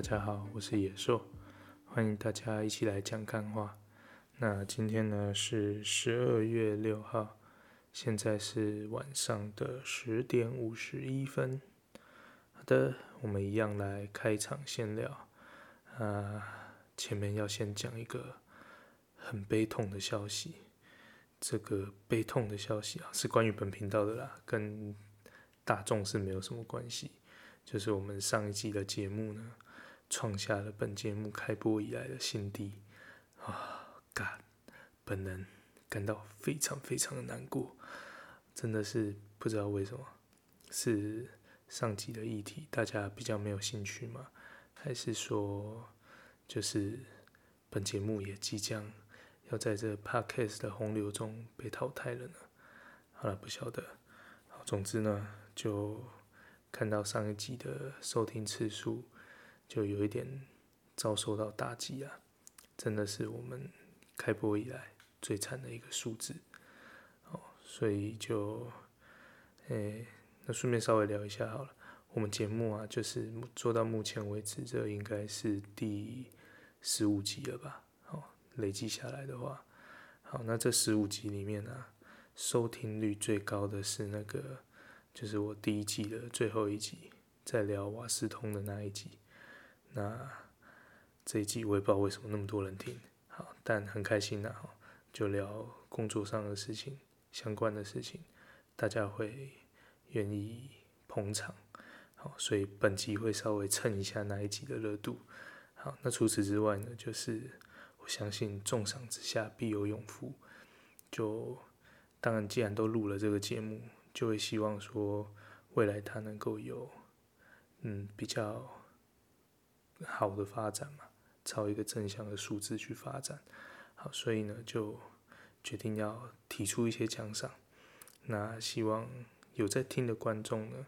大家好，我是野兽，欢迎大家一起来讲干话。那今天呢是十二月六号，现在是晚上的十点五十一分。好的，我们一样来开场闲聊。啊，前面要先讲一个很悲痛的消息。这个悲痛的消息啊，是关于本频道的啦，跟大众是没有什么关系。就是我们上一季的节目呢，创下了本节目开播以来的新低啊！God，本人感到非常非常的难过，真的是不知道为什么，是上集的议题大家比较没有兴趣吗？还是说，就是本节目也即将要在这 Podcast 的洪流中被淘汰了呢？好了，不晓得。好，总之呢，就。看到上一集的收听次数，就有一点遭受到打击啊！真的是我们开播以来最惨的一个数字哦，所以就，诶、那顺便稍微聊一下好了。我们节目啊，就是做到目前为止，这应该是第十五集了吧？哦，累计下来的话，好，那这十五集里面呢、啊，收听率最高的是那个。就是我第一季的最后一集，在聊瓦斯通的那一集。那这一季我也不知道为什么那么多人听，好，但很开心呐，就聊工作上的事情，相关的事情，大家会愿意捧场，好，所以本集会稍微蹭一下那一集的热度。好，那除此之外呢，就是我相信重赏之下必有勇夫，就当然既然都录了这个节目。就会希望说，未来它能够有，嗯，比较好的发展嘛，朝一个正向的数字去发展。好，所以呢，就决定要提出一些奖赏。那希望有在听的观众呢，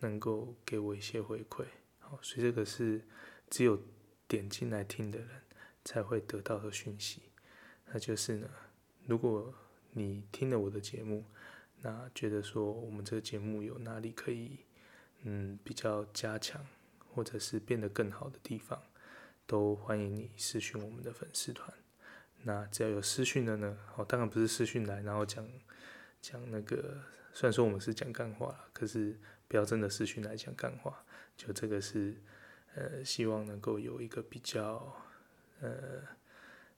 能够给我一些回馈。好，所以这个是只有点进来听的人才会得到的讯息。那就是呢，如果你听了我的节目，那觉得说我们这个节目有哪里可以，嗯，比较加强，或者是变得更好的地方，都欢迎你私讯我们的粉丝团。那只要有私讯的呢，哦，当然不是私讯来，然后讲讲那个，虽然说我们是讲干话，可是不要真的私讯来讲干话。就这个是，呃，希望能够有一个比较，呃，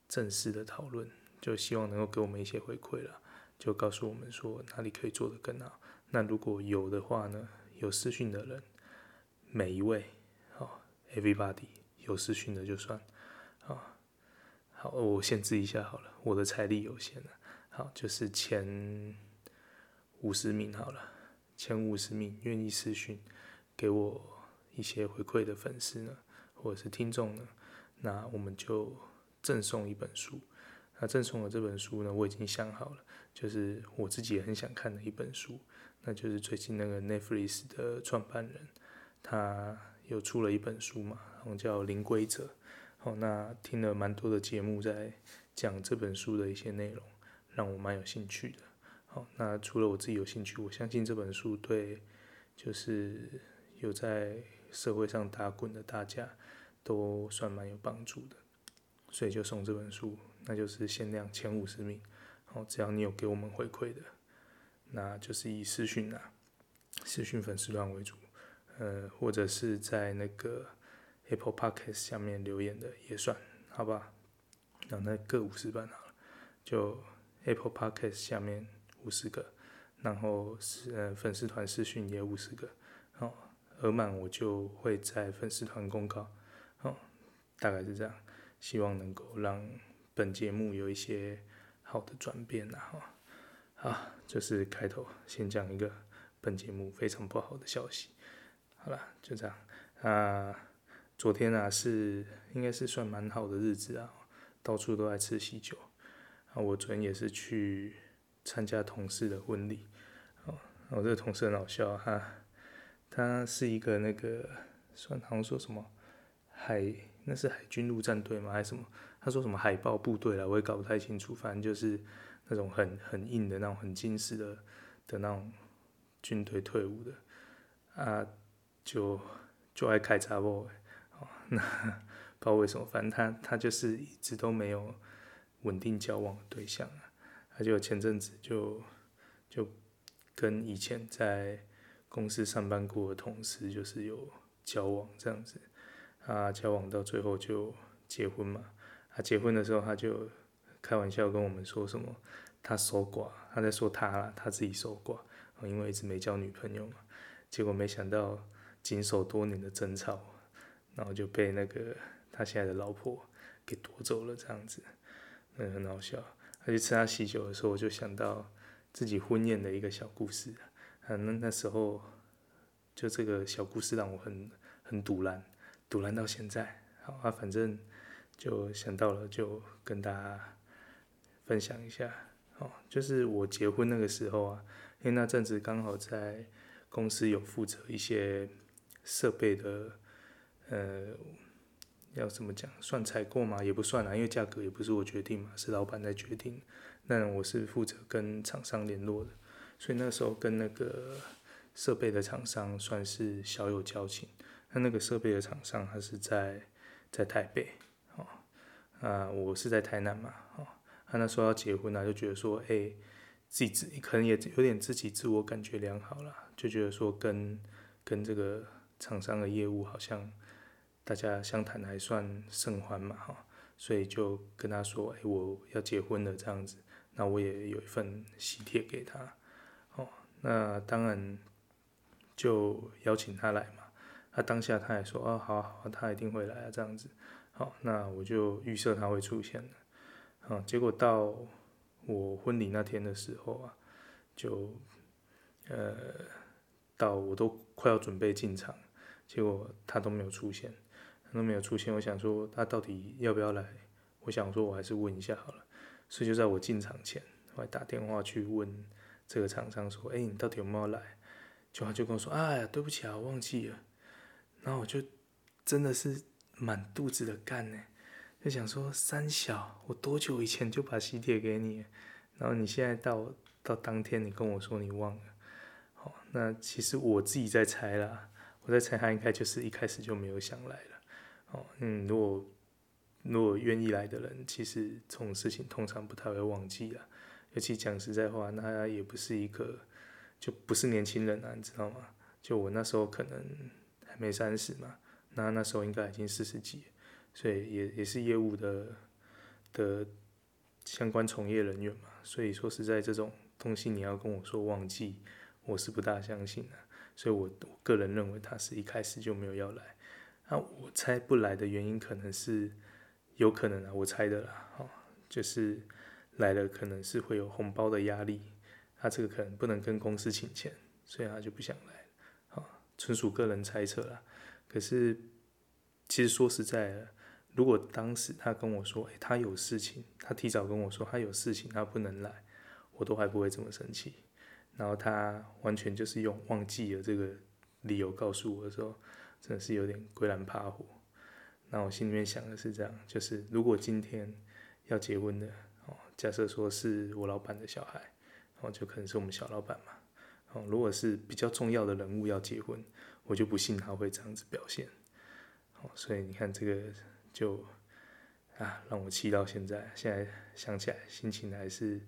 正式的讨论，就希望能够给我们一些回馈了。就告诉我们说哪里可以做得更好。那如果有的话呢，有私讯的人，每一位，，everybody 有私讯的就算，啊，好，我限制一下好了，我的财力有限了，好，就是前五十名好了，前五十名愿意私讯给我一些回馈的粉丝呢，或者是听众呢，那我们就赠送一本书。那赠送的这本书呢，我已经想好了，就是我自己也很想看的一本书，那就是最近那个 Netflix 的创办人，他有出了一本书嘛，然后叫《零规则》。好，那听了蛮多的节目在讲这本书的一些内容，让我蛮有兴趣的。好，那除了我自己有兴趣，我相信这本书对就是有在社会上打滚的大家都算蛮有帮助的，所以就送这本书。那就是限量前五十名，好，只要你有给我们回馈的，那就是以私讯啊，私讯粉丝团为主，呃，或者是在那个 Apple Podcast 下面留言的也算，好吧？那那各五十本好了，就 Apple Podcast 下面五十个，然后是呃粉丝团私讯也五十个，好，额满我就会在粉丝团公告，好，大概是这样，希望能够让。本节目有一些好的转变呐，哈，好，就是开头先讲一个本节目非常不好的消息，好了，就这样啊。昨天啊是应该是算蛮好的日子啊，到处都在吃喜酒啊。我昨天也是去参加同事的婚礼，哦，我这个同事很好笑哈，他是一个那个算好像说什么海，那是海军陆战队吗？还是什么？他说什么海豹部队了，我也搞不太清楚。反正就是那种很很硬的那种很精实的的那种军队退伍的啊，就就爱开查某，哦，那不知道为什么，反正他他就是一直都没有稳定交往的对象啊。他就前阵子就就跟以前在公司上班过的同事就是有交往这样子，啊，交往到最后就结婚嘛。他结婚的时候他就开玩笑跟我们说什么，他守寡，他在说他啦，他自己守寡，因为一直没交女朋友嘛。结果没想到经受多年的争吵，然后就被那个他现在的老婆给夺走了这样子，嗯，很好笑。他去吃他喜酒的时候，我就想到自己婚宴的一个小故事啊。那那时候就这个小故事让我很很堵然，堵然到现在。好啊，反正就想到了，就跟大家分享一下。哦，就是我结婚那个时候啊，因为那阵子刚好在公司有负责一些设备的，呃。要怎么讲？算采购吗？也不算啦，因为价格也不是我决定嘛，是老板在决定。那我是负责跟厂商联络的，所以那时候跟那个设备的厂商算是小有交情。那那个设备的厂商他是在在台北，哦，啊，我是在台南嘛，哦，他那时候要结婚啊，就觉得说，哎、自己自可能也有点自己自我感觉良好啦，就觉得说跟跟这个厂商的业务好像。大家相谈还算甚欢嘛，哈，所以就跟他说，哎，我要结婚了这样子，那我也有一份喜帖给他，哦，那当然就邀请他来嘛。他当下他也说，哦，好好，他一定会来啊，这样子，好，那我就预设他会出现的，啊，结果到我婚礼那天的时候啊，就呃，到我都快要准备进场，结果他都没有出现。他都没有出现，我想说他到底要不要来？我想说我还是问一下好了。所以就在我进场前，我还打电话去问这个厂商说：“哎，你到底有没有来？”就他就跟我说：“哎呀，对不起啊，我忘记了。”然后我就真的是满肚子的干呢，就想说三小，我多久以前就把喜帖给你，然后你现在到到当天你跟我说你忘了，好，那其实我自己在猜啦，我在猜他应该就是一开始就没有想来了。哦嗯，如果如果愿意来的人，其实这种事情通常不太会忘记啊。尤其讲实在话，那也不是一个，就不是年轻人啊，你知道吗？就我那时候可能还没三十嘛，那那时候应该已经四十几，所以也也是业务的的相关从业人员嘛。所以说实在这种东西，你要跟我说忘记，我是不大相信的。所以我我个人认为他是一开始就没有要来。那、我猜不来的原因可能是，有可能啊，我猜的啦，哦，就是来了可能是会有红包的压力，他这个可能不能跟公司请钱，所以他就不想来，哦，纯属个人猜测啦。可是其实说实在的，如果当时他跟我说，诶，他有事情，他提早跟我说他有事情，他不能来，我都还不会这么生气。然后他完全就是用忘记了这个理由告诉我的时候。真的是有点归然怕火，那我心里面想的是这样，就是如果今天要结婚的哦，假设说是我老板的小孩，哦，就可能是我们小老板嘛，哦，如果是比较重要的人物要结婚，我就不信他会这样子表现，哦，所以你看这个就啊，让我气到现在，现在想起来心情还是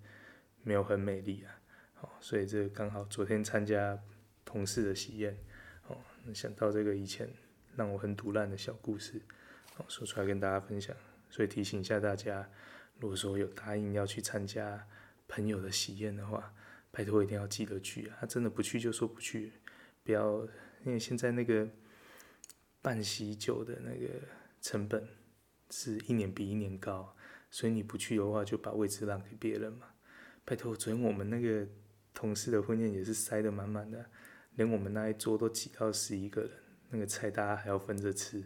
没有很美丽啊，哦，所以这刚好昨天参加同事的喜宴。哦想到这个以前让我很赌烂的小故事，哦说出来跟大家分享。所以提醒一下大家，如果说有答应要去参加朋友的喜宴的话，拜托一定要记得去啊！真的不去就说不去，不要因为现在那个办喜酒的那个成本是一年比一年高，所以你不去的话就把位置让给别人嘛。拜托，昨天我们那个同事的婚宴也是塞得满满的。连我们那一桌都挤到十一个人，那个菜大家还要分着吃，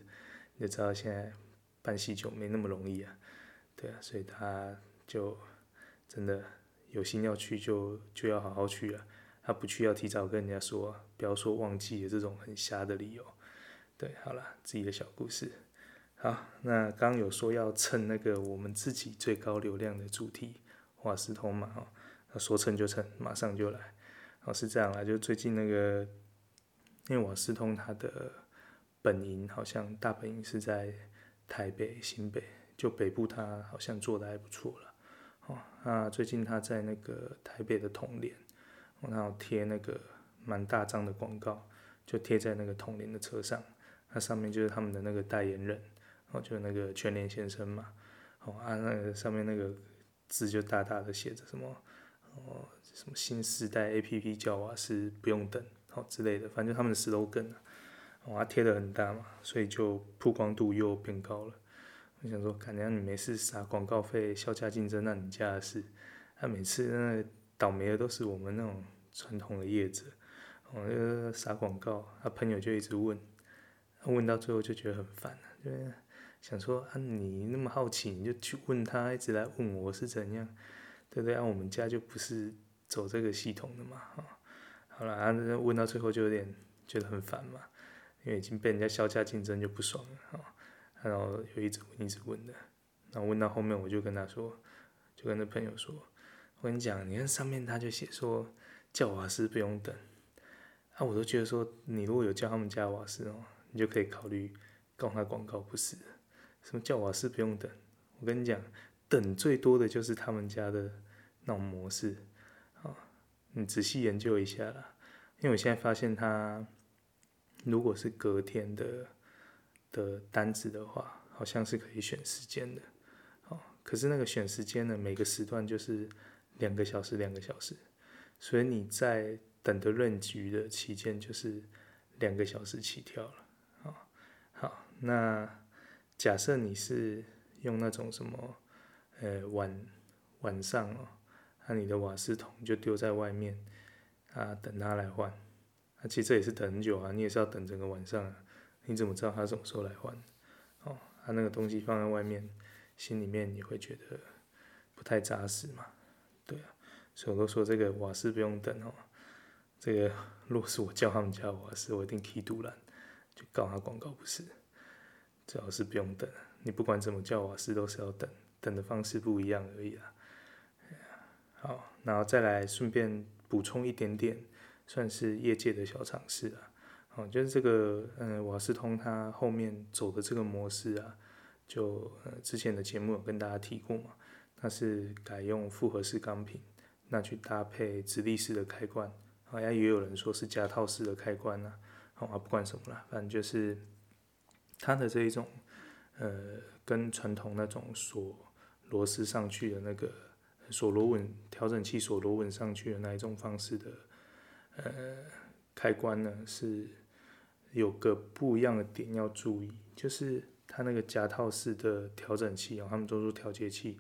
你知道现在办喜酒没那么容易啊，对啊，所以他就真的有心要去就就要好好去啊，他不去要提早跟人家说，不要说忘记了这种很瞎的理由。对，好了，自己的小故事。好，那刚有说要蹭那个我们自己最高流量的主题瓦斯通嘛，哈，说蹭就蹭，马上就来。哦，是这样啦，就最近那个，因为瓦斯通它的本营好像大本营是在台北新北，就北部他好像做的还不错了。哦，那最近他在那个台北的统联，然后贴那个蛮大张的广告，就贴在那个统联的车上，那上面就是他们的那个代言人，哦，就那个全联先生嘛，哦啊，那个上面那个字就大大的写着什么，哦，什么新时代 APP 叫啊是不用等，哦之类的，反正他们的 slogan 啊，哦，贴的很大嘛，所以就曝光度又变高了。我想说，感觉你没事撒广告费，削价竞争，那你家的事。他每次那倒霉的都是我们那种传统的业者，我就撒广告，他朋友就一直问，问到最后就觉得很烦了，就想说啊，你那么好奇，你就去问他，一直来问我是怎样，对不对？啊，我们家就不是走这个系统的嘛，哈。好了，啊，问到最后就有点觉得很烦嘛，因为已经被人家削价竞争就不爽了，哈。然后就一直问一直问的，然后问到后面我就跟他说，就跟那朋友说，我跟你讲，你看上面他就写说叫瓦斯不用等，啊，我都觉得说你如果有叫他们家瓦斯哦，你就可以考虑告他广告不实，什么叫瓦斯不用等，我跟你讲，等最多的就是他们家的那种模式，啊，你仔细研究一下啦，因为我现在发现他如果是隔天的。的单子的话，好像是可以选时间的，哦，可是那个选时间呢，每个时段就是两个小时，两个小时，所以你在等的任局的期间就是两个小时起跳了，哦，好，那假设你是用那种什么，呃，晚晚上哦，那你的瓦斯桶就丢在外面啊，等他来换，啊，其实这也是等很久啊，你也是要等整个晚上啊。你怎么知道他什么时候来换？哦，他那个东西放在外面，心里面你会觉得不太扎实嘛？对啊，所以我都说这个瓦斯不用等哦。这个如果是我叫他们家瓦斯，我一定踢赌烂，就告他广告不是。最好是不用等，你不管怎么叫瓦斯都是要等，等的方式不一样而已啦。好，然后再来顺便补充一点点，算是业界的小常识啊。哦，就是这个，嗯，瓦斯通它后面走的这个模式啊，就呃之前的节目有跟大家提过嘛，它是改用复合式钢瓶，那去搭配直立式的开关，好像也有人说是夹套式的开关呢，好啊，不管什么啦，反正就是它的这一种，呃，跟传统那种锁螺丝上去的那个锁螺纹调整器锁螺纹上去的那一种方式的，呃，开关呢是。有个不一样的点要注意，就是它那个夹套式的调整器哦，他们都说调节器，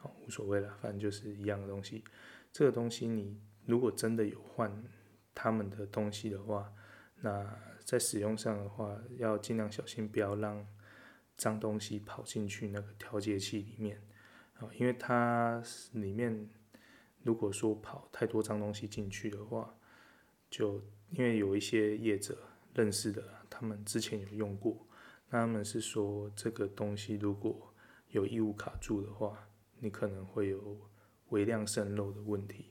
哦，无所谓了，反正就是一样的东西。这个东西你如果真的有换他们的东西的话，那在使用上的话要尽量小心，不要让脏东西跑进去那个调节器里面，啊，因为它里面如果说跑太多脏东西进去的话，就因为有一些业者。认识的，他们之前有用过，那他们是说这个东西如果有异物卡住的话，你可能会有微量渗漏的问题。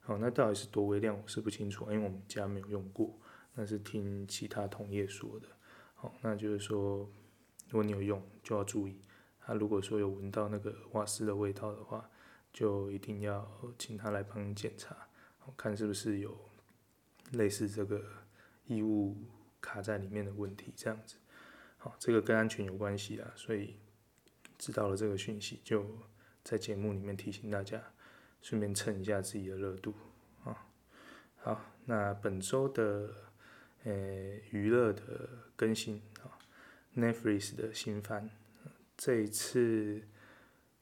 好，那到底是多微量，我是不清楚，因为我们家没有用过，那是听其他同业说的。好，那就是说，如果你有用，就要注意。他如果说有闻到那个瓦斯的味道的话，就一定要请他来帮你检查，看是不是有类似这个异物。卡在里面的问题，这样子，好，这个跟安全有关系啊，所以知道了这个讯息，就在节目里面提醒大家，顺便蹭一下自己的热度啊。好，那本周的呃娱乐的更新啊，Netflix 的新番，这一次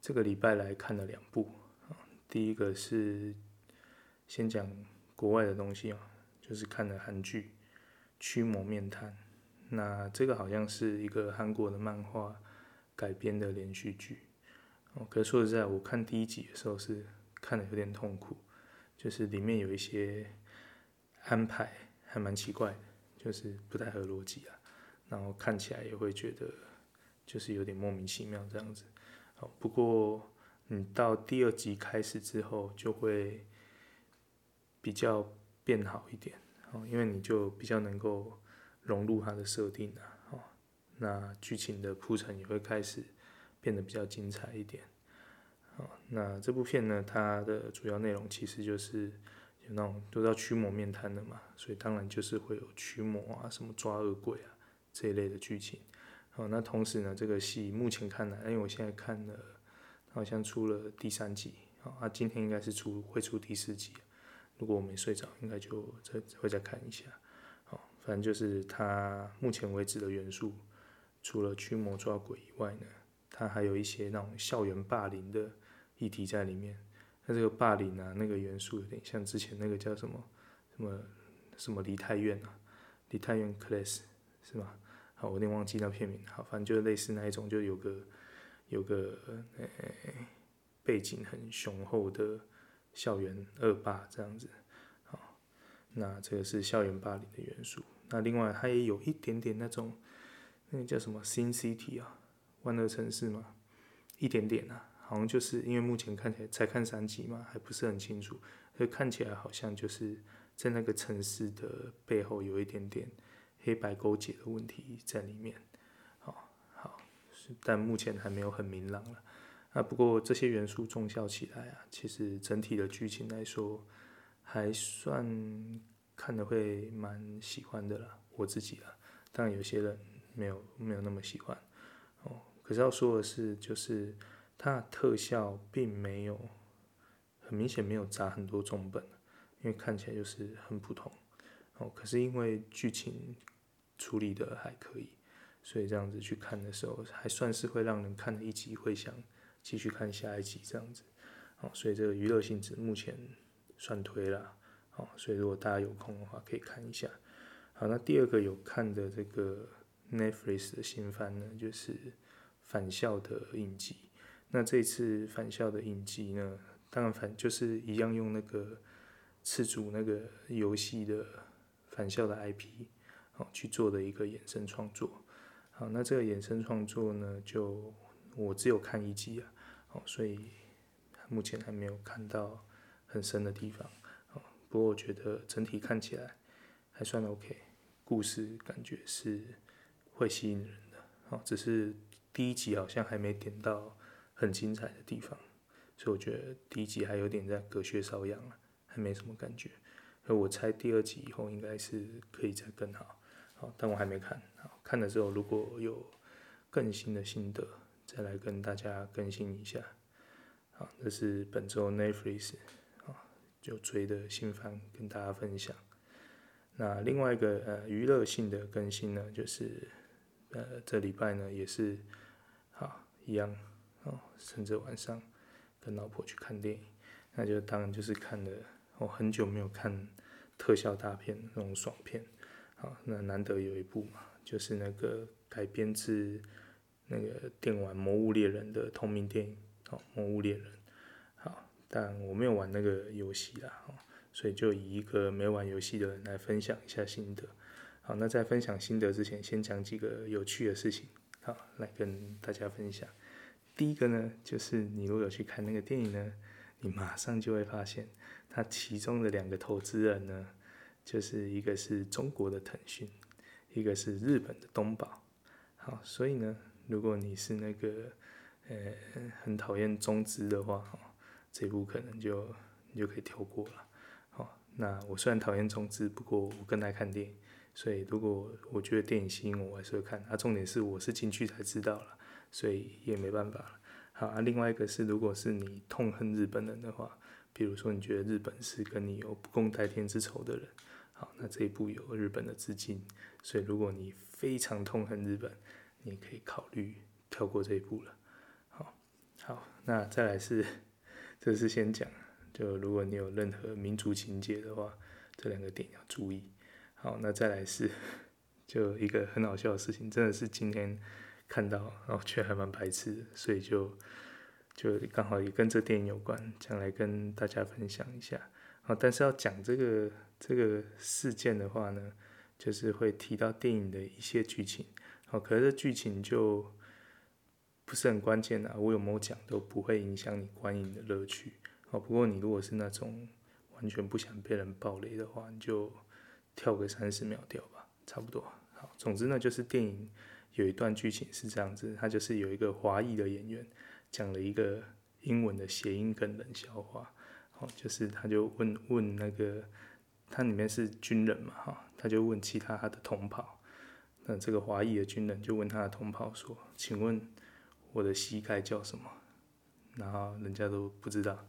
这个礼拜来看了两部，第一个是先讲国外的东西啊，就是看了韩剧。驱魔面摊，那这个好像是一个韩国的漫画改编的连续剧。哦，可是说实在，我看第一集的时候是看得有点痛苦，就是里面有一些安排还蛮奇怪，就是不太合逻辑啊。然后看起来也会觉得就是有点莫名其妙这样子。哦，不过你到第二集开始之后，就会比较变好一点。哦，因为你就比较能够融入它的设定啊，哦，那剧情的铺陈也会开始变得比较精彩一点。好，那这部片呢，它的主要内容其实就是有那种都叫驱魔面瘫的嘛，所以当然就是会有驱魔啊，什么抓恶鬼啊这一类的剧情。好，那同时呢，这个戏目前看来，因为我现在看了，好像出了第三集，好，啊，今天应该是出会出第四集，如果我没睡着，应该就再会再看一下。好，反正就是它目前为止的元素，除了驱魔抓鬼以外呢，它还有一些那种校园霸凌的议题在里面。那这个霸凌啊，那个元素有点像之前那个叫什么什么什么梨泰院啊，梨泰院 class 是吗？好，我有点忘记那片名。好，反正就是类似那一种，就有个有个呃、背景很雄厚的校园恶霸这样子。好，那这个是校园霸凌的元素。那另外它也有一点点那种那个叫什么新 City 啊，万恶城市嘛，一点点啊，好像就是因为目前看起来才看三集嘛，还不是很清楚，所以看起来好像就是在那个城市的背后有一点点。黑白勾结的问题在里面，好，好，但目前还没有很明朗了。啊，不过这些元素综效起来啊，其实整体的剧情来说，还算看得会蛮喜欢的啦，我自己啦。当然有些人没有没有那么喜欢，哦。可是要说的是，就是它的特效并没有很明显没有砸很多重本，因为看起来就是很普通。哦，可是因为剧情。处理的还可以，所以这样子去看的时候，还算是会让人看了一集会想继续看下一集这样子。好，所以这个娱乐性质目前算推了。好，所以如果大家有空的话可以看一下。好，那第二个有看的这个 Netflix 的新番呢，就是《返校的印记》。那这次《返校的印记》呢，当然反就是一样用那个赤烛那个游戏的返校的 IP。哦，去做的一个衍生创作。好，那这个衍生创作呢，就我只有看一集啊，好，所以目前还没有看到很深的地方。好，不过我觉得整体看起来还算 OK，故事感觉是会吸引人的。好，只是第一集好像还没点到很精彩的地方，所以我觉得第一集还有点在隔靴搔痒啊，还没什么感觉。而我猜第二集以后应该是可以再更好。好，但我还没看。好，看了之后如果有更新的心得，再来跟大家更新一下。好，这是本周 Netflix 啊就追的新番跟大家分享。那另外一个呃娱乐性的更新呢，就是呃这礼拜呢也是好一样哦，甚至晚上跟老婆去看电影，那就当然就是看了我很久没有看特效大片那种爽片。好，那难得有一部嘛，就是那个改编自那个电玩《魔物猎人》的同名电影，好，《魔物猎人》。好，但我没有玩那个游戏啦，所以就以一个没玩游戏的人来分享一下心得。好，那在分享心得之前，先讲几个有趣的事情，好，来跟大家分享。第一个呢，就是你如果有去看那个电影呢，你马上就会发现，它其中的两个投资人呢。就是一个是中国的腾讯，一个是日本的东宝。好，所以呢，如果你是那个呃很讨厌中资的话，哈，这部可能就你就可以跳过了。好，那我虽然讨厌中资，不过我更爱看电影，所以如果我觉得电影吸引我，我还是会看。啊，重点是我是进去才知道了，所以也没办法了。好，啊，另外一个是，如果是你痛恨日本人的话，比如说你觉得日本是跟你有不共戴天之仇的人。好，那这一部有日本的资金，所以如果你非常痛恨日本，你可以考虑跳过这一部了。好，好，那再来是，这是先讲，就如果你有任何民族情结的话，这两个点要注意。好，那再来是，就一个很好笑的事情，真的是今天看到，然后却还蛮白痴，所以就就刚好也跟这电影有关，讲来跟大家分享一下。好，但是要讲这个。这个事件的话呢，就是会提到电影的一些剧情，好，可是剧情就不是很关键啊，我有没有讲都不会影响你观影的乐趣，好，不过你如果是那种完全不想被人暴雷的话，你就跳个三十秒掉吧，差不多。好，总之呢，就是电影有一段剧情是这样子，他就是有一个华裔的演员讲了一个英文的谐音梗冷笑话，哦，就是他就问问那个，他里面是军人嘛，哈，他就问其他他的同袍，那这个华裔的军人就问他的同袍说，请问我的膝盖叫什么？然后人家都不知道，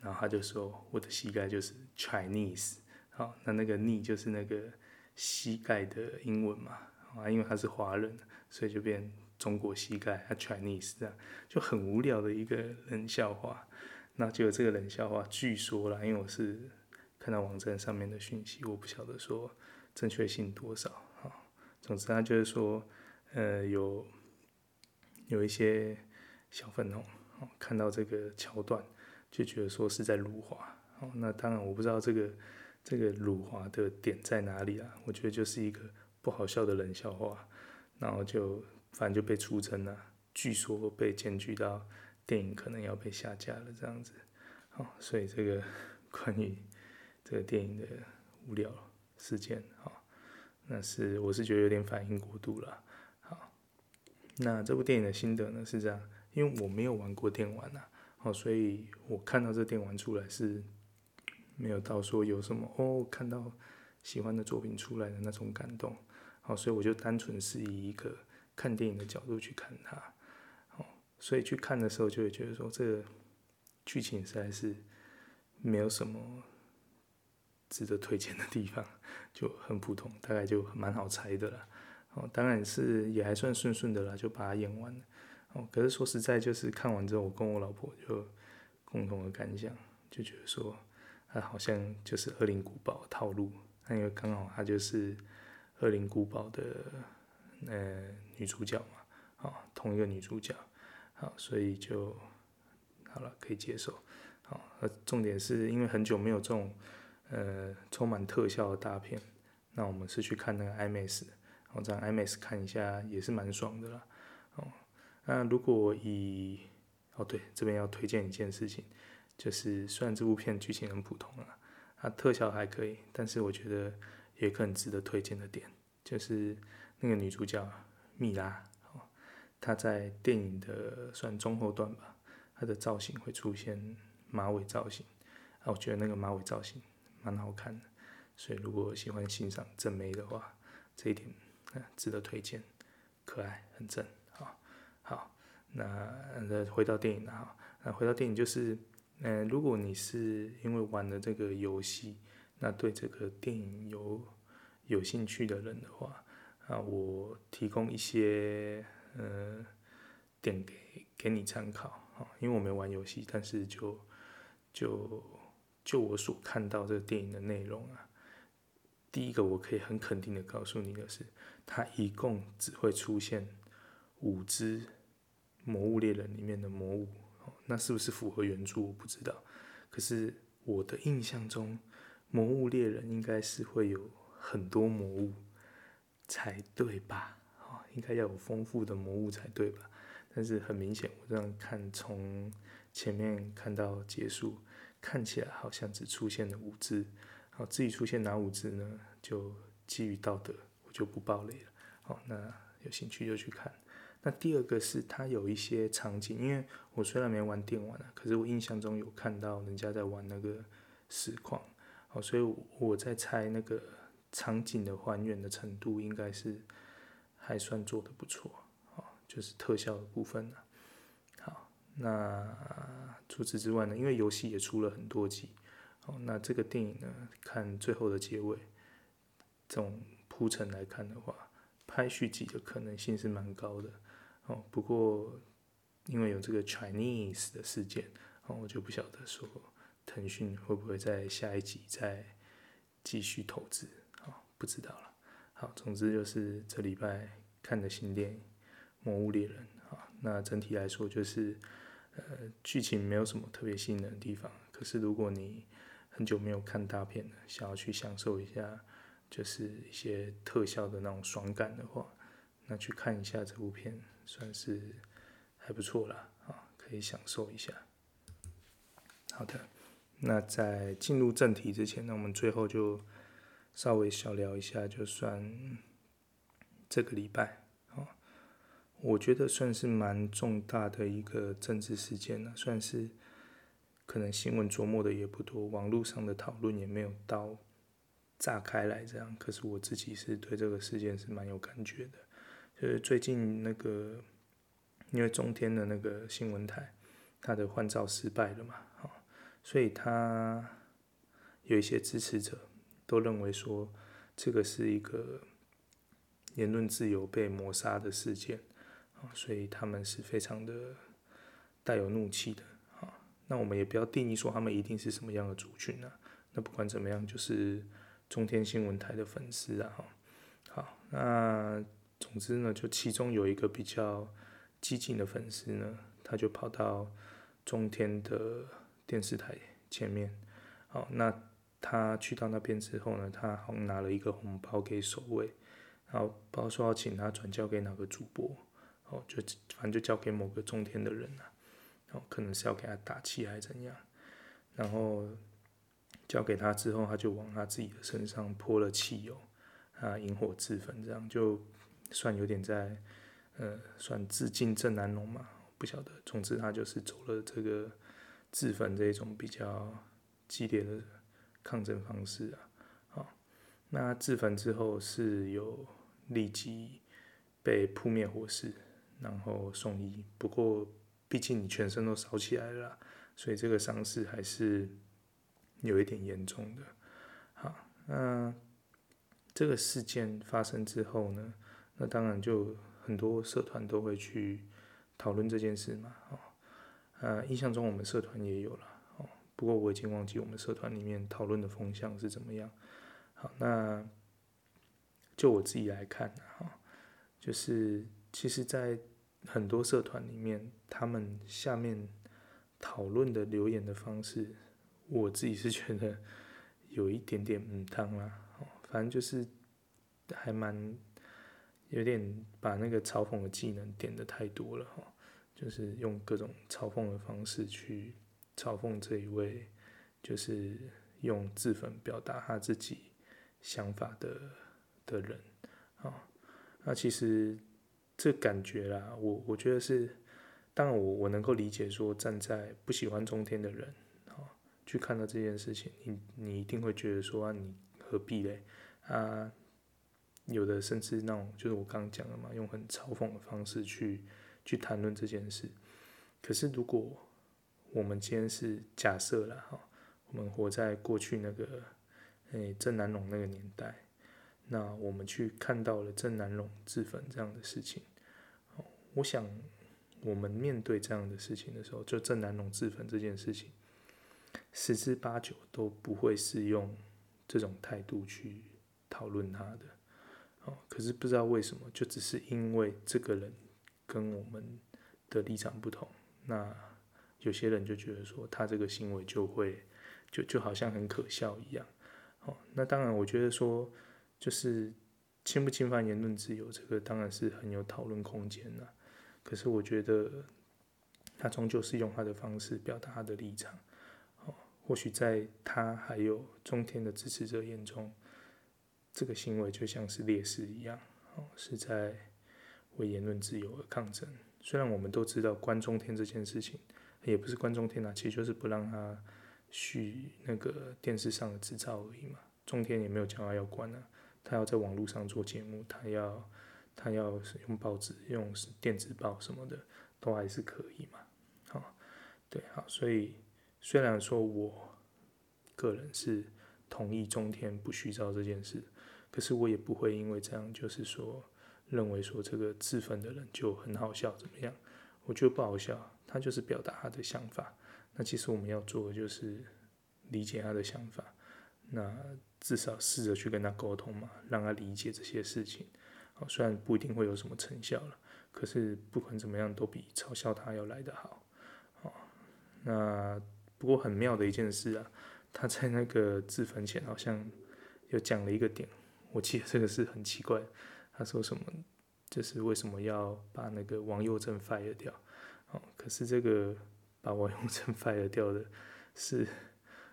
然后他就说我的膝盖就是 Chinese，好，那那个 knee 就是那个膝盖的英文嘛。啊，因为他是华人，所以就变中国膝盖，他 Chinese 这样，就很无聊的一个冷笑话。那就有这个冷笑话，据说啦，因为我是看到网站上面的讯息，我不晓得说正确性多少啊。总之，他就是说，呃，有有一些小粉红看到这个桥段，就觉得说是在辱华。哦，那当然我不知道这个这个辱华的点在哪里啊。我觉得就是一个。不好笑的冷笑话，然后就反正就被出征了，据说被检举到电影可能要被下架了这样子，好，所以这个 关于这个电影的无聊事件，好，那是我是觉得有点反应过度了，好，那这部电影的心得呢是这样，因为我没有玩过电玩呐，好，所以我看到这电玩出来是没有到说有什么哦，看到喜欢的作品出来的那种感动。好，所以我就单纯是以一个看电影的角度去看它，所以去看的时候就会觉得说，这个剧情实在是没有什么值得推荐的地方，就很普通，大概就蛮好猜的了。哦，当然是也还算顺顺的啦，就把它演完了。哦，可是说实在，就是看完之后，我跟我老婆就共同的感想，就觉得说，它好像就是《恶灵古堡》套路，那因为刚好它就是。《恶灵古堡》的呃女主角嘛，好，同一个女主角，好，所以就好了，可以接受。好，呃，重点是因为很久没有这种呃充满特效的大片，那我们是去看那个 IMAX，然后在 IMAX 看一下也是蛮爽的啦。哦，那如果以哦对，这边要推荐一件事情，就是虽然这部片剧情很普通啊，它特效还可以，但是我觉得。也可能值得推荐的点，就是那个女主角蜜拉，他，在电影的算中后段吧，他的造型会出现马尾造型，啊，我觉得那个马尾造型蛮好看的，所以如果喜欢欣赏正妹的话，这一点值得推荐，可爱很正，好，好，那那回到电影啊，那回到电影就是，嗯，如果你是因为玩了这个游戏。那对这个电影有有兴趣的人的话，啊，我提供一些呃点给给你参考啊，因为我没玩游戏，但是就就就我所看到这个电影的内容啊，第一个我可以很肯定的告诉你的是，它一共只会出现五只魔物猎人里面的魔物，那是不是符合原著我不知道，可是我的印象中。魔物猎人应该是会有很多魔物才对吧？应该要有丰富的魔物才对吧？但是很明显，我这样看，从前面看到结束，看起来好像只出现了五只。好，至于出现哪五只呢？就基于道德，我就不爆雷了。好，那有兴趣就去看。那第二个是它有一些场景，因为我虽然没玩电玩啊，可是我印象中有看到人家在玩那个实况。好，所以我在猜那个场景的还原的程度应该是还算做得不错，好，就是特效的部分呢。好，那除此之外呢，因为游戏也出了很多集，好，那这个电影呢，看最后的结尾，这种铺陈来看的话，拍续集的可能性是蛮高的。哦，不过因为有这个 Chinese 的事件，哦，我就不晓得说。腾讯会不会在下一集再继续投资？好，不知道了。好，总之就是这礼拜看的新电影《魔物猎人》啊。那整体来说就是，呃，剧情没有什么特别吸引人的地方。可是如果你很久没有看大片了，想要去享受一下，就是一些特效的那种爽感的话，那去看一下这部片，算是还不错啦。啊，可以享受一下。好的。那在进入正题之前，那我们最后就稍微小聊一下，就算这个礼拜，哦，我觉得算是蛮重大的一个政治事件了，算是可能新闻琢磨的也不多，网络上的讨论也没有到炸开来这样。可是我自己是对这个事件是蛮有感觉的，就是最近那个因为中天的那个新闻台，他的换照失败了嘛，所以他有一些支持者都认为说这个是一个言论自由被抹杀的事件啊。所以他们是非常的带有怒气的啊，那我们也不要定义说他们一定是什么样的族群啊。那不管怎么样，就是中天新闻台的粉丝啊，好，那总之呢，就其中有一个比较激进的粉丝呢，他就跑到中天的电视台前面，好，那他去到那边之后呢，他好像拿了一个红包给守卫，然后包说要请他转交给哪个主播。哦，就反正就交给某个中天的人了，哦，可能是要给他打气还是怎样，然后交给他之后，他就往他自己的身上泼了汽油，啊，引火自焚，这样就算有点在，呃，算致敬郑南龙嘛，不晓得，总之他就是走了这个自焚这一种比较激烈的抗争方式啊，好，那自焚之后是有立即被扑灭火势。然后送医，不过毕竟你全身都烧起来了，所以这个伤势还是有一点严重的。好，那这个事件发生之后呢，那当然就很多社团都会去讨论这件事嘛。哦，呃，印象中我们社团也有了。哦，不过我已经忘记我们社团里面讨论的风向是怎么样。好，那就我自己来看，哈，就是其实，在很多社团里面，他们下面讨论的留言的方式，我自己是觉得有一点点嗯汤啦。反正就是还蛮有点把那个嘲讽的技能点的太多了哈，就是用各种嘲讽的方式去嘲讽这一位，就是用自焚表达他自己想法的的人啊。那其实。这感觉啦，我我觉得是，当然我我能够理解说，站在不喜欢中天的人，啊，去看到这件事情，你你一定会觉得说啊，你何必嘞？啊，有的甚至那种就是我刚刚讲的嘛，用很嘲讽的方式去去谈论这件事。可是如果我们今天是假设啦，哈，我们活在过去那个诶郑南榕那个年代。那我们去看到了郑南榕自焚这样的事情，我想我们面对这样的事情的时候，就郑南榕自焚这件事情，十之八九都不会是用这种态度去讨论他的，哦，可是不知道为什么，就只是因为这个人跟我们的立场不同，那有些人就觉得说他这个行为就会就就好像很可笑一样，哦，那当然我觉得说。就是侵不侵犯言论自由，这个当然是很有讨论空间的。可是我觉得他终究是用他的方式表达他的立场。哦，或许在他还有中天的支持者眼中，这个行为就像是烈士一样，哦，是在为言论自由而抗争。虽然我们都知道关中天这件事情，也不是关中天啊，其实就是不让他续那个电视上的执照而已嘛。中天也没有讲他要关啊。他要在网络上做节目，他要他要是用报纸、用电子报什么的，都还是可以嘛。好，对，好，所以虽然说我个人是同意中天不虚照这件事，可是我也不会因为这样就是说认为说这个自焚的人就很好笑怎么样？我觉得不好笑，他就是表达他的想法。那其实我们要做的就是理解他的想法。那至少试着去跟他沟通嘛，让他理解这些事情。哦，虽然不一定会有什么成效了，可是不管怎么样，都比嘲笑他要来得好。哦，那不过很妙的一件事啊，他在那个自焚前好像有讲了一个点，我记得这个是很奇怪。他说什么？就是为什么要把那个王佑正 fire 掉？哦，可是这个把王佑正 fire 掉的是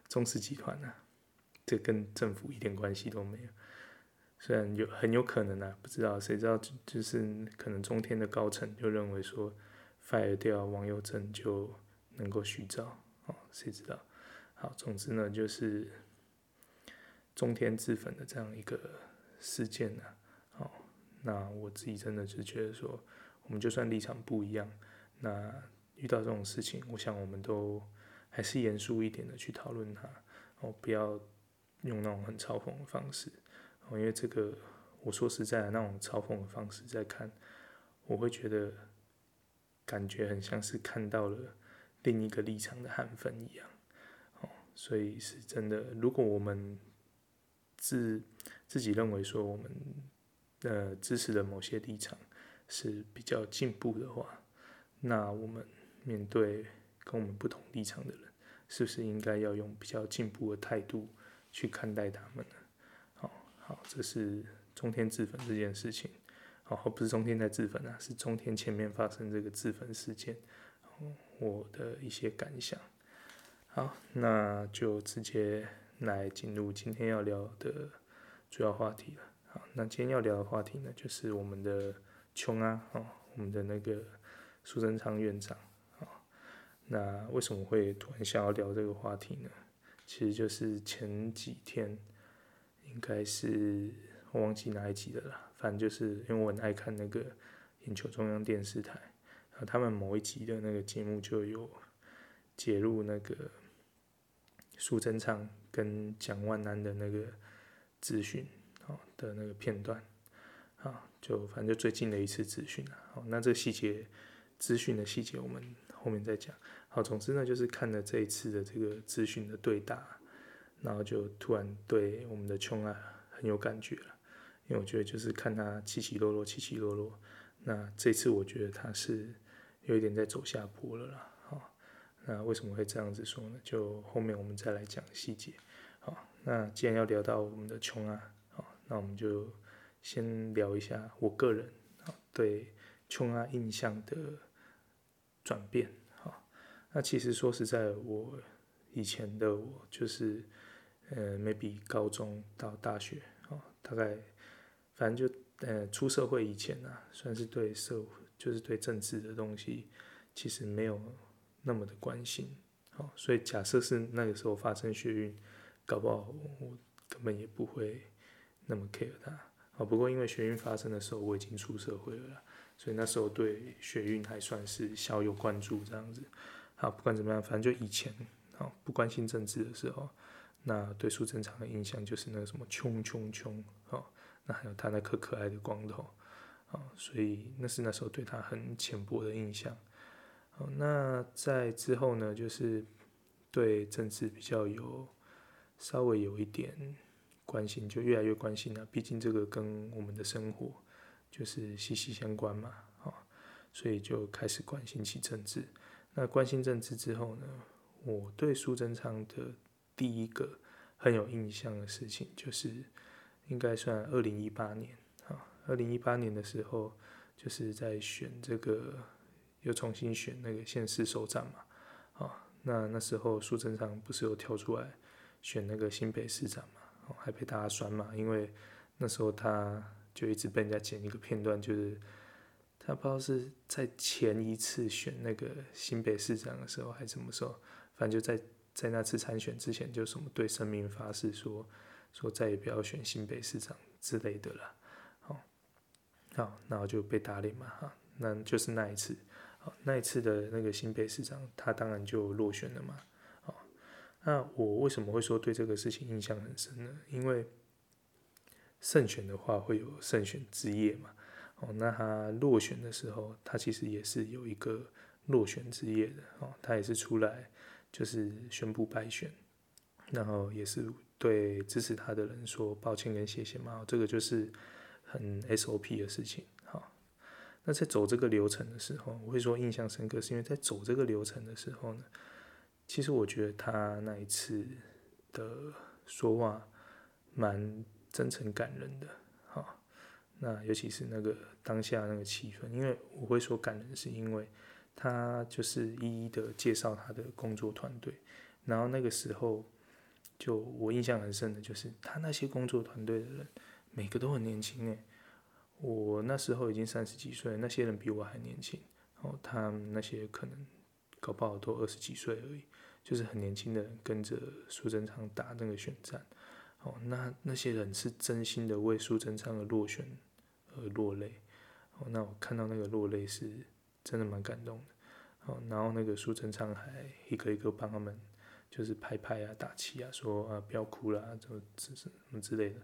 中视集团啊。这跟政府一点关系都没有。虽然有很有可能啊，不知道谁知道，就是可能中天的高层就认为说，fire 掉王佑正就能够续照，哦，谁知道？好，总之呢，就是中天自焚的这样一个事件呢，哦，那我自己真的是觉得说，我们就算立场不一样，那遇到这种事情，我想我们都还是严肃一点的去讨论它，哦，不要用那种很嘲讽的方式。哦因为这个，我说实在的，那种嘲讽的方式在看，我会觉得感觉很像是看到了另一个立场的韩粉一样，哦，所以是真的。如果我们自自己认为说我们呃支持的某些立场是比较进步的话，那我们面对跟我们不同立场的人，是不是应该要用比较进步的态度去看待他们呢？好好，这是中天自焚这件事情。好，不是中天在自焚啊，是中天前面发生这个自焚事件，我的一些感想。好，那就直接来进入今天要聊的主要话题了。好，那今天要聊的话题呢，就是我们的琼啊，哦，我们的那个苏贞昌院长。好，那为什么会突然想要聊这个话题呢？其实就是前几天。应该是我忘记哪一集的了，反正就是因为我很爱看那个眼球中央电视台，然后他们某一集的那个节目就有揭露那个苏贞昌跟蒋万安的那个资讯，好的那个片段，啊，就反正就最近的一次资讯了，好，那这细节资讯的细节我们后面再讲，好，总之呢就是看了这一次的这个资讯的对答。然后就突然对我们的琼啊很有感觉了，因为我觉得就是看他起起落落，起起落落。那这次我觉得他是有一点在走下坡了啦。好，那为什么会这样子说呢？就后面我们再来讲细节。好，那既然要聊到我们的琼啊，好，那我们就先聊一下我个人对琼啊印象的转变。那其实说实在，我以前的我就是。呃，maybe 高中到大学，哦，大概反正就呃出社会以前啊，算是对社会就是对政治的东西，其实没有那么的关心，哦，所以假设是那个时候发生学运，搞不好我根本也不会那么 care 它，哦，不过因为学运发生的时候我已经出社会了，所以那时候对学运还算是小有关注这样子，好，不管怎么样，反正就以前，哦，不关心政治的时候。那对苏贞昌的印象就是那个什么穷穷穷，哦，那还有他那颗可爱的光头，哦，所以那是那时候对他很浅薄的印象。哦，那在之后呢，就是对政治比较有稍微有一点关心，就越来越关心了。毕竟这个跟我们的生活就是息息相关嘛，哦，所以就开始关心起政治。那关心政治之后呢，我对苏贞昌的。第一个很有印象的事情，就是应该算二零一八年啊，二零一八年的时候，就是在选这个，又重新选那个县市首长嘛，啊，那那时候苏贞昌不是有跳出来选那个新北市长嘛，还被大家酸嘛，因为那时候他就一直被人家剪一个片段，就是他不知道是在前一次选那个新北市长的时候，还是什么时候，反正就在。在那次参选之前，就什么对生民发誓说，说再也不要选新北市长之类的了，好，好，然后就被打脸嘛，哈，那就是那一次，好，那一次的那个新北市长，他当然就落选了嘛，好，那我为什么会说对这个事情印象很深呢？因为胜选的话会有胜选之夜嘛，哦，那他落选的时候，他其实也是有一个落选之夜的，哦，他也是出来。就是宣布败选，然后也是对支持他的人说抱歉跟谢谢嘛，这个就是很 SOP 的事情。好，那在走这个流程的时候，我会说印象深刻，是因为在走这个流程的时候呢，其实我觉得他那一次的说话蛮真诚感人的。那尤其是那个当下那个气氛，因为我会说感人，是因为。他就是一一的介绍他的工作团队，然后那个时候，就我印象很深的就是他那些工作团队的人，每个都很年轻诶。我那时候已经三十几岁，那些人比我还年轻。哦，他们那些可能搞不好都二十几岁而已，就是很年轻的人跟着苏贞昌打那个选战。哦，那那些人是真心的为苏贞昌的落选而落泪。哦，那我看到那个落泪是真的蛮感动的。哦，然后那个苏贞昌还一个一个帮他们，就是拍拍啊、打气啊，说啊不要哭了，怎么怎什么之类的。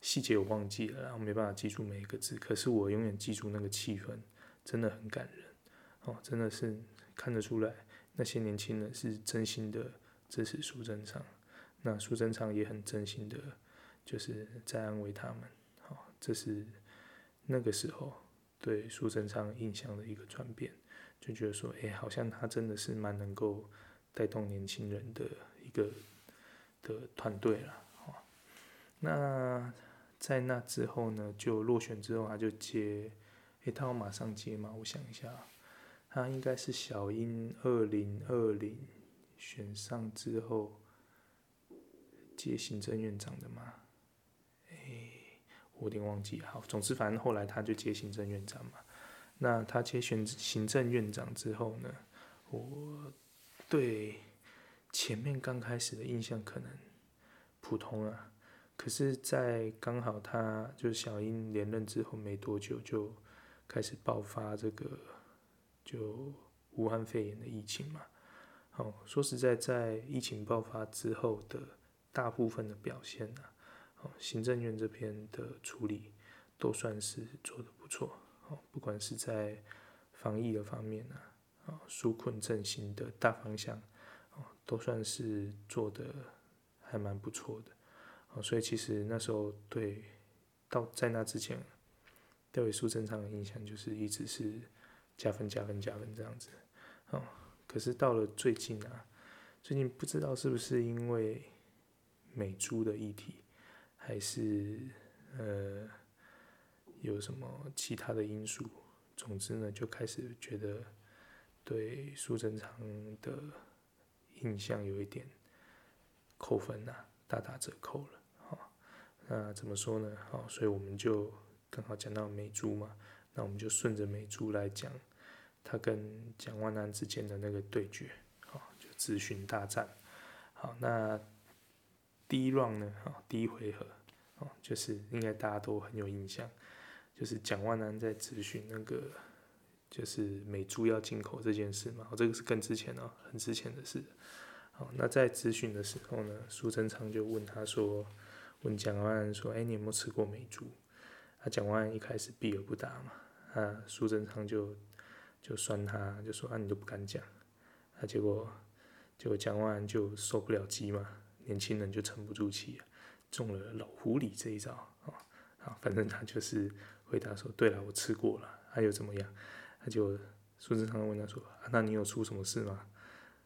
细节我忘记了，然后没办法记住每一个字，可是我永远记住那个气氛，真的很感人。哦，真的是看得出来，那些年轻人是真心的支持苏贞昌，那苏贞昌也很真心的，就是在安慰他们。好，这是那个时候对苏贞昌印象的一个转变，就觉得说，哎，好像他真的是蛮能够带动年轻人的一个的团队了。好，那在那之后呢，就落选之后他就接，哎，他要马上接吗？我想一下。他应该是小英二零二零选上之后接行政院长的嘛？我有点忘记。好，总之反正后来他就接行政院长嘛。那他接选行政院长之后呢，我对前面刚开始的印象可能普通啊。可是，在刚好他就小英连任之后没多久，就开始爆发这个。就武汉肺炎的疫情嘛，哦，说实在，在疫情爆发之后的大部分的表现呢，行政院这边的处理都算是做得不错，哦，不管是在防疫的方面呢，啊，纾困振兴的大方向，哦，都算是做得还蛮不错的，哦，所以其实那时候对到在那之前，对苏贞昌的印象就是一直是。加分加分加分这样子，哦，可是到了最近啊，最近不知道是不是因为美猪的议题，还是呃有什么其他的因素，总之呢，就开始觉得对苏贞昌的印象有一点扣分呐、大打折扣了，好、哦，那怎么说呢？好、哦，所以我们就刚好讲到美珠嘛，那我们就顺着美珠来讲。他跟蒋万安之间的那个对决，好，就质询大战。好，那第一 round 呢，好，第一回合，哦，就是应该大家都很有印象，就是蒋万安在咨询那个，就是美猪要进口这件事嘛。哦这个是更之前哦，很之前的事。好，那在咨询的时候呢，苏贞昌就问他说，问蒋万安说，哎，你有没有吃过美猪？啊，蒋万安一开始避而不答嘛，啊，苏贞昌就。就酸他，就说啊，你都不敢讲，啊，结果结果讲完就受不了激嘛，年轻人就沉不住气，中了老狐狸这一招啊，啊，反正他就是回答说，对了，我吃过了，他又怎么样？他就苏贞昌问他说，啊，那你有出什么事吗？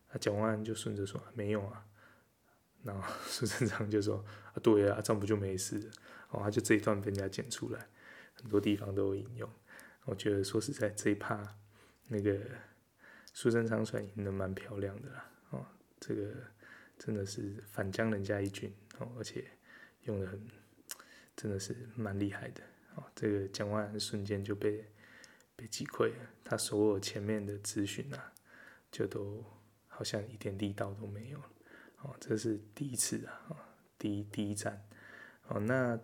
他讲完就顺着说，没有啊，然后苏贞昌就说，啊，对啊，这样不就没事？哦，他就这一段被人家剪出来，很多地方都有引用，我觉得说实在这一趴。那个苏贞昌算赢得蛮漂亮的啦，哦，这个真的是反将人家一军哦，而且用的很，真的是蛮厉害的哦。这个蒋万安瞬间就被被击溃了，他所有前面的咨询啊，就都好像一点力道都没有了哦。这是第一次啊，第一第一站哦，那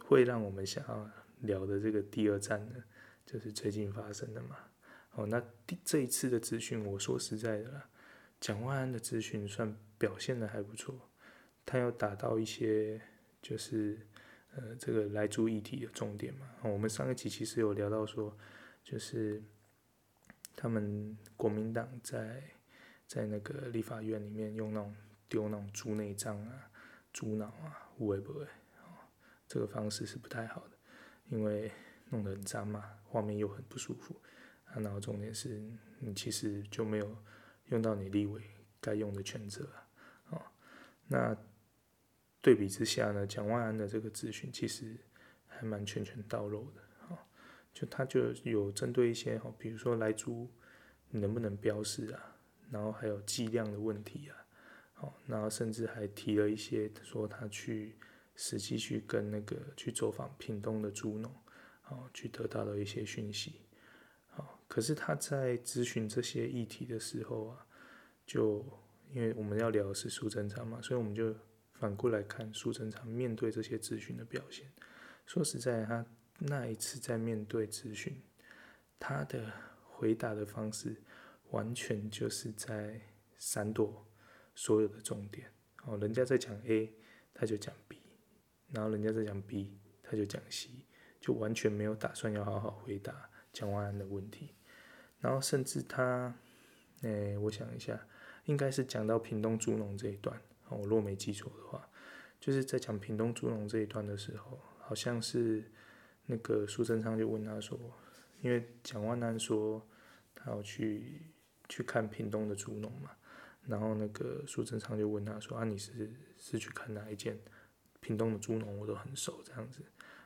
会让我们想要聊的这个第二站呢，就是最近发生的嘛。哦，那这一次的咨询，我说实在的啦，蒋万安的咨询算表现的还不错，他要打到一些就是呃这个来猪议题的重点嘛。我们上一集其实有聊到说，就是他们国民党在在那个立法院里面用那种丢那种猪内脏啊、猪脑啊，会不会？啊，这个方式是不太好的，因为弄得很脏嘛，画面又很不舒服。啊然后重点是你其实就没有用到你立委该用的权责啊，哦，那对比之下呢，蒋万安的这个咨询其实还蛮拳拳到肉的，哦，就他就有针对一些哦，比如说莱猪你能不能标示啊，然后还有剂量的问题啊，哦，然后甚至还提了一些说他去实际去跟那个去走访屏东的猪农，哦，去得到了一些讯息，哦，可是他在咨询这些议题的时候啊，就因为我们要聊的是苏贞昌嘛，所以我们就反过来看苏贞昌面对这些咨询的表现。说实在，他那一次在面对咨询，他的回答的方式完全就是在闪躲所有的重点。哦，人家在讲 A，他就讲 B。然后人家在讲 B，他就讲 C，就完全没有打算要好好回答蒋万安的问题。然后甚至他，诶，我想一下，应该是讲到屏东猪农这一段，我若没记错的话，就是在讲屏东猪农这一段的时候，好像是那个苏贞昌就问他说，因为蒋万安说他要去去看屏东的猪农嘛，然后那个苏贞昌就问他说啊，你是是去看哪一件？屏东的猪农我都很熟，这样子，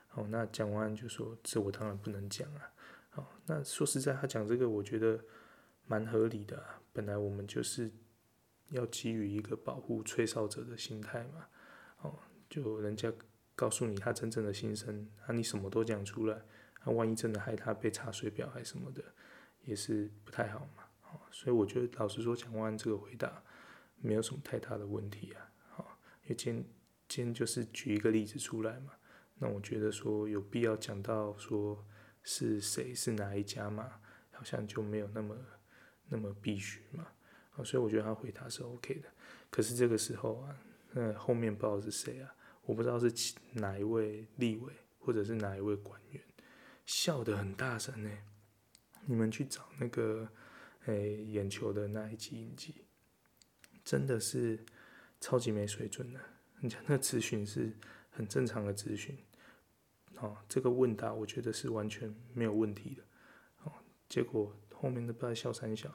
好，那讲完就说，这我当然不能讲啊，好，那说实在，他讲这个我觉得蛮合理的，本来我们就是要给予一个保护吹哨者的心态嘛，哦，就人家告诉你他真正的心声，啊，你什么都讲出来，那万一真的害他被查水表还什么的，也是不太好嘛，哦，所以我觉得老实说，讲完这个回答没有什么太大的问题啊，好，因为今天。今天就是举一个例子出来嘛，那我觉得说有必要讲到说是谁是哪一家嘛，好像就没有那么那么必须嘛，所以我觉得他回答是 OK 的。可是这个时候啊，那后面不知道是谁啊，我不知道是哪一位立委或者是哪一位官员，笑得很大声呢。你们去找那个诶眼球的那一集影集，真的是超级没水准的。你讲那咨询是很正常的咨询，哦，这个问答我觉得是完全没有问题的，哦，结果后面都不知道笑三笑，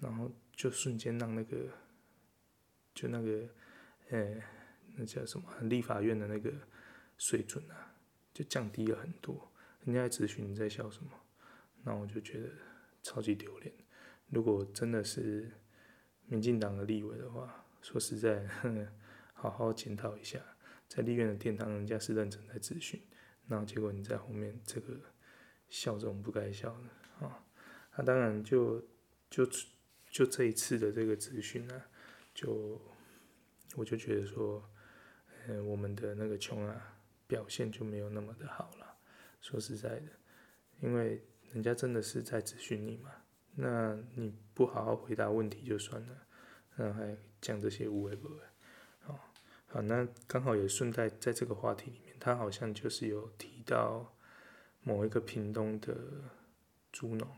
然后就瞬间让那个，就那个，呃、那叫什么？立法院的那个水准啊，就降低了很多。人家在咨询，你在笑什么？那我就觉得超级丢脸。如果真的是民进党的立委的话，说实在。好好检讨一下，在立院的殿堂，人家是认真在咨询，那结果你在后面这个笑这种不该笑的啊！那当然就就就这一次的这个咨询呢，就我就觉得说，呃，我们的那个琼啊表现就没有那么的好了。说实在的，因为人家真的是在咨询你嘛，那你不好好回答问题就算了，然后还讲这些无谓不为。好，那刚好也顺带在这个话题里面，他好像就是有提到某一个屏东的猪农，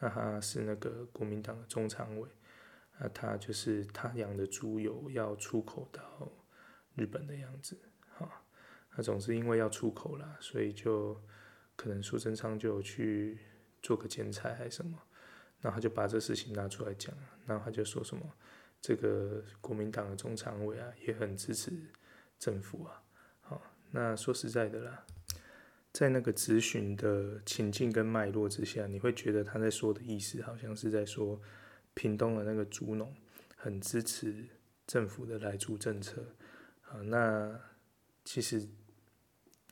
那他是那个国民党的中常委，那他就是他养的猪有要出口到日本的样子，哈，那总是因为要出口啦，所以就可能苏贞昌就去做个剪彩还是什么，然后他就把这事情拿出来讲，然后他就说什么。这个国民党的中常委啊，也很支持政府啊。好，那说实在的啦，在那个咨询的情境跟脉络之下，你会觉得他在说的意思，好像是在说屏东的那个猪农很支持政府的来猪政策。啊，那其实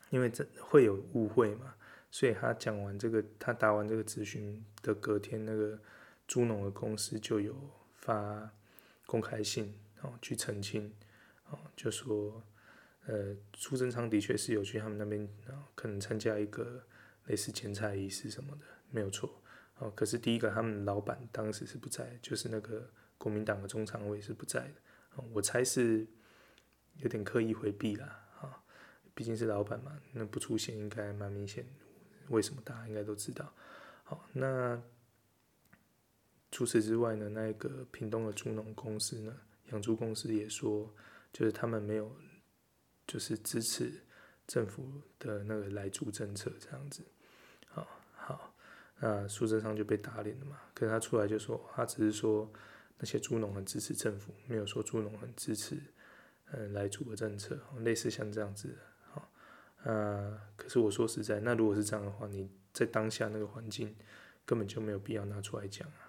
因为这会有误会嘛，所以他讲完这个，他答完这个咨询的隔天，那个猪农的公司就有发。公开信哦，去澄清哦，就说呃，苏贞昌的确是有去他们那边啊，可能参加一个类似剪彩仪式什么的，没有错哦。可是第一个，他们老板当时是不在，就是那个国民党的中常委是不在的。我猜是有点刻意回避啦，啊，毕竟是老板嘛，那不出现应该蛮明显。为什么大家应该都知道？好，那。除此之外呢，那个屏东的猪农公司呢，养猪公司也说，就是他们没有，就是支持政府的那个来猪政策这样子。好，好，那苏贞昌就被打脸了嘛。可是他出来就说，他只是说那些猪农很支持政府，没有说猪农很支持嗯来猪的政策，类似像这样子的。好，呃，可是我说实在，那如果是这样的话，你在当下那个环境根本就没有必要拿出来讲啊。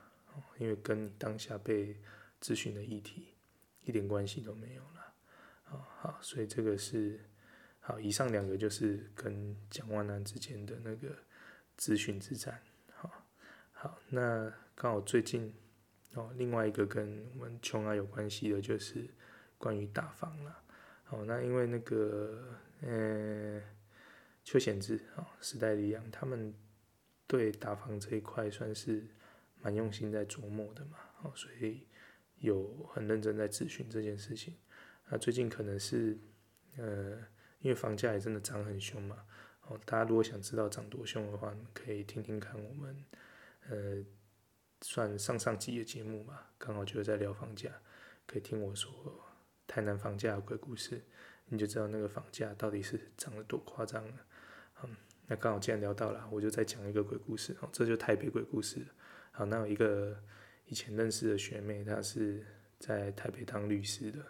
因为跟你当下被咨询的议题一点关系都没有了，好，所以这个是好，以上两个就是跟蒋万安之间的那个资讯之战。好，好，那刚好最近哦，另外一个跟我们琼阿有关系的，就是关于打房了。好，那因为那个呃邱显志啊，时代力量他们对打房这一块算是蛮用心在琢磨的嘛。好，所以有很认真在咨询这件事情。那最近可能是呃。因为房价也真的涨很凶嘛，哦，大家如果想知道涨多凶的话，可以听听看我们，呃，算上上集的节目吧，刚好就是在聊房价，可以听我说台南房价的鬼故事，你就知道那个房价到底是涨得多夸张了。嗯，那刚好既然聊到了，我就再讲一个鬼故事哦，这就台北鬼故事。好，那有一个以前认识的学妹，她是在台北当律师的，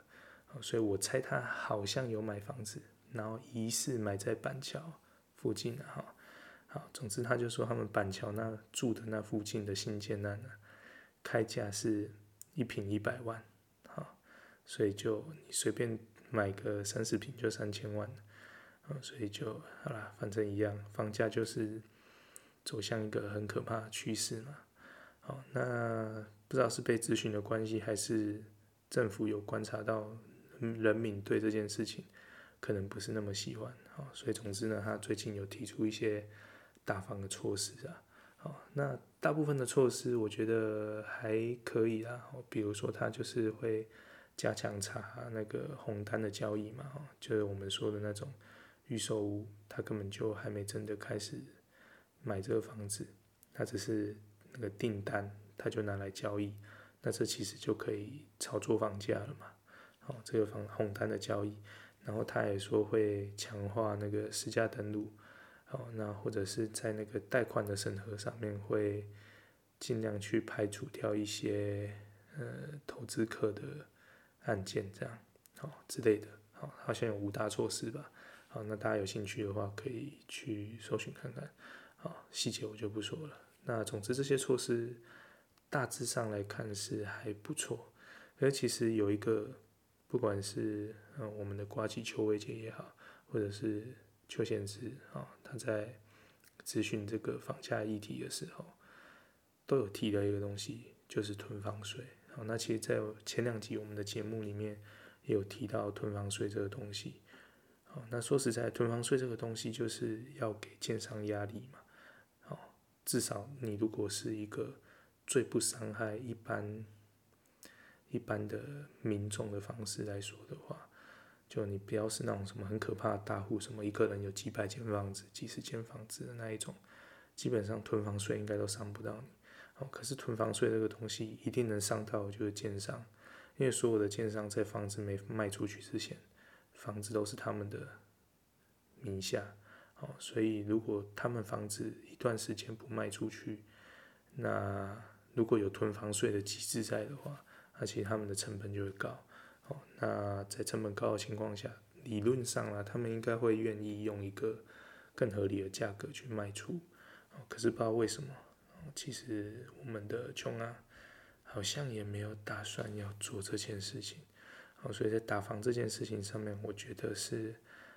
所以我猜他好像有买房子。然后疑似买在板桥附近的哈，好，总之他就说他们板桥那住的那附近的新建案呢，开价是一平一百万，好，所以就你随便买个三十平就三千万，啊，所以就好啦，反正一样，房价就是走向一个很可怕的趋势嘛，好，那不知道是被咨询的关系，还是政府有观察到人民对这件事情。可能不是那么喜欢，好，所以总之呢，他最近有提出一些大方的措施啊，好，那大部分的措施我觉得还可以啦，比如说他就是会加强查那个红单的交易嘛，就是我们说的那种预售屋，他根本就还没真的开始买这个房子，他只是那个订单，他就拿来交易，那这其实就可以炒作房价了嘛，好，这个房红单的交易。然后他也说会强化那个实价登录，好，那或者是在那个贷款的审核上面会尽量去排除掉一些呃投资客的案件，这样好之类的，好，好像有五大措施吧，好，那大家有兴趣的话可以去搜寻看看，好，细节我就不说了。那总之这些措施大致上来看是还不错，而其实有一个。不管是嗯我们的瓜吉邱威杰也好，或者是邱显智啊，他在咨询这个房价议题的时候，都有提到一个东西，就是囤房税。好，那其实，在前两集我们的节目里面也有提到囤房税这个东西。好，那说实在，囤房税这个东西就是要给建商压力嘛。好，至少你如果是一个最不伤害一般。一般的民众的方式来说的话，就你不要是那种什么很可怕的大户，什么一个人有几百间房子、几十间房子的那一种，基本上囤房税应该都伤不到你。哦，可是囤房税这个东西一定能伤到就是建商，因为所有的建商在房子没卖出去之前，房子都是他们的名下。哦，所以如果他们房子一段时间不卖出去，那如果有囤房税的机制在的话，而且他们的成本就会高，哦，那在成本高的情况下，理论上啦，他们应该会愿意用一个更合理的价格去卖出，哦，可是不知道为什么，其实我们的琼啊，好像也没有打算要做这件事情，哦，所以在打房这件事情上面，我觉得是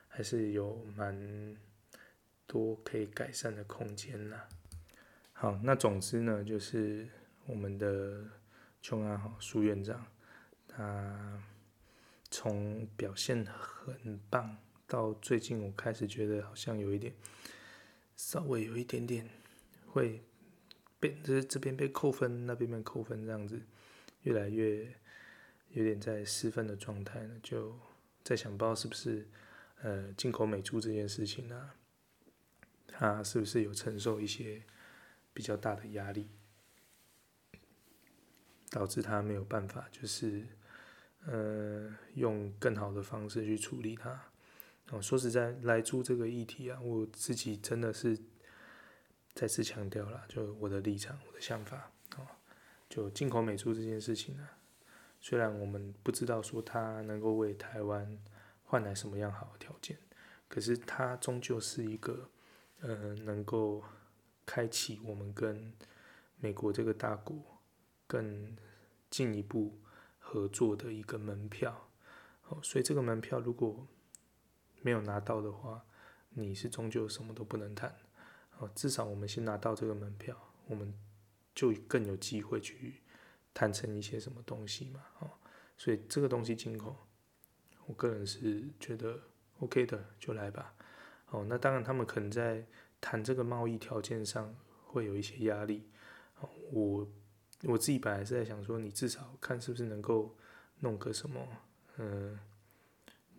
还是有蛮多可以改善的空间啦。好，那总之呢，就是我们的。琼安好，苏院长，他从表现很棒到最近，我开始觉得好像有一点，稍微有一点点会被这这边被扣分，那边被扣分，这样子越来越有点在失分的状态呢。就在想，不知道是不是呃进口美猪这件事情呢、啊？他是不是有承受一些比较大的压力？导致他没有办法，就是，呃，用更好的方式去处理它。哦，说实在，来猪这个议题啊，我自己真的是再次强调了，就我的立场、我的想法。哦，就进口美猪这件事情呢，虽然我们不知道说它能够为台湾换来什么样好的条件，可是它终究是一个，呃，能够开启我们跟美国这个大国。更进一步合作的一个门票，哦，所以这个门票如果没有拿到的话，你是终究什么都不能谈。哦，至少我们先拿到这个门票，我们就更有机会去谈成一些什么东西嘛。哦，所以这个东西进口，我个人是觉得 OK 的，就来吧。哦，那当然他们可能在谈这个贸易条件上会有一些压力。哦，我我自己本来是在想说，你至少看是不是能够弄个什么，嗯，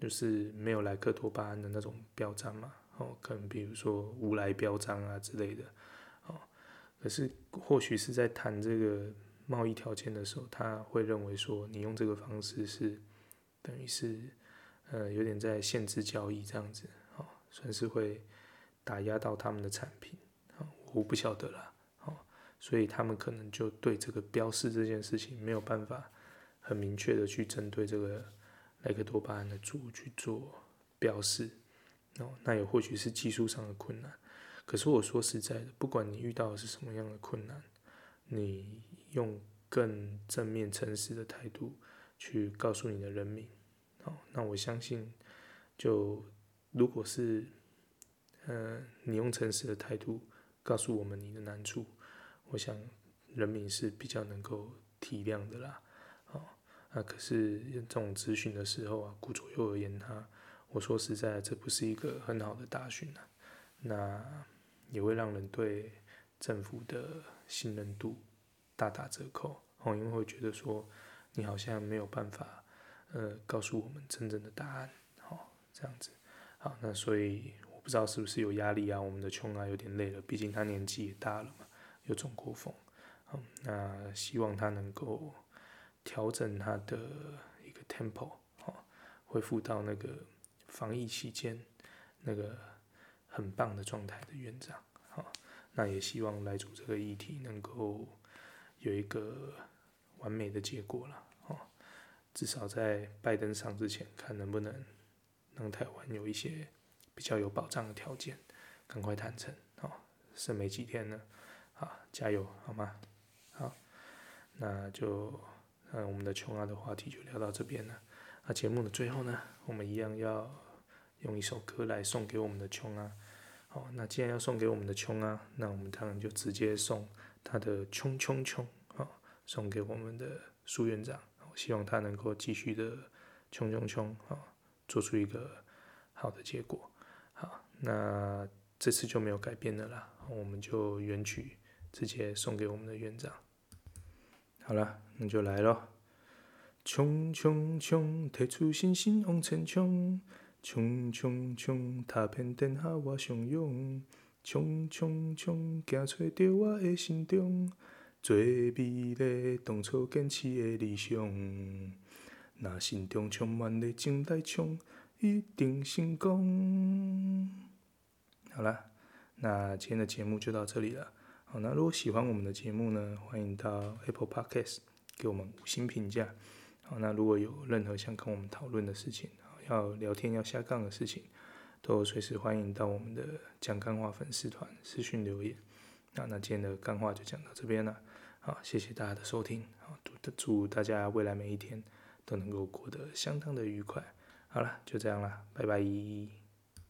就是没有莱克多巴胺的那种标章嘛。哦，可能比如说无莱标章啊之类的，哦，可是或许是在谈这个贸易条件的时候，他会认为说你用这个方式是等于是呃有点在限制交易这样子，哦，算是会打压到他们的产品，哦，我不晓得啦，哦，所以他们可能就对这个标示这件事情没有办法很明确的去针对这个莱克多巴胺的猪去做标示。哦，那也或许是技术上的困难，可是我说实在的，不管你遇到的是什么样的困难，你用更正面、诚实的态度去告诉你的人民，哦，那我相信，就如果是，呃，你用诚实的态度告诉我们你的难处，我想人民是比较能够体谅的啦，哦，那可是这种咨询的时候啊，顾左右而言他。我说实在，这不是一个很好的大选啊，那也会让人对政府的信任度大打折扣哦，因为会觉得说你好像没有办法，呃，告诉我们真正的答案，哦，这样子，好，那所以我不知道是不是有压力啊，我们的琼啊有点累了，毕竟他年纪也大了嘛，有中过风，好，那希望他能够调整他的一个 tempo，哦，恢复到那个。防疫期间，那个很棒的状态的院长，好，那也希望来主这个议题能够有一个完美的结果了，哦，至少在拜登上之前，看能不能让台湾有一些比较有保障的条件，赶快谈成，哦，剩没几天了，好，加油，好吗？好，那就，嗯，我们的琼啊的话题就聊到这边了，那节目的最后呢，我们一样要。用一首歌来送给我们的琼啊，好，那既然要送给我们的琼啊，那我们当然就直接送他的琼琼琼，啊，送给我们的苏院长，希望他能够继续的琼琼琼，啊，做出一个好的结果，好，那这次就没有改变的啦，我们就原曲直接送给我们的院长，好了，那就来咯，琼琼琼，提出信心往前冲。冲冲冲，踏遍天下我上勇。冲冲冲，行找着我的心中最美丽当初坚持的理想。若心中充满热情来冲，一定成功。好了，那今天的节目就到这里了。好，那如果喜欢我们的节目呢，欢迎到 Apple Podcast 给我们五星评价。好，那如果有任何想跟我们讨论的事情，要聊天要下杠的事情，都随时欢迎到我们的讲干话粉丝团私讯留言。那那今天的干话就讲到这边了，好，谢谢大家的收听，好，祝大家未来每一天都能够过得相当的愉快。好了，就这样了，拜拜。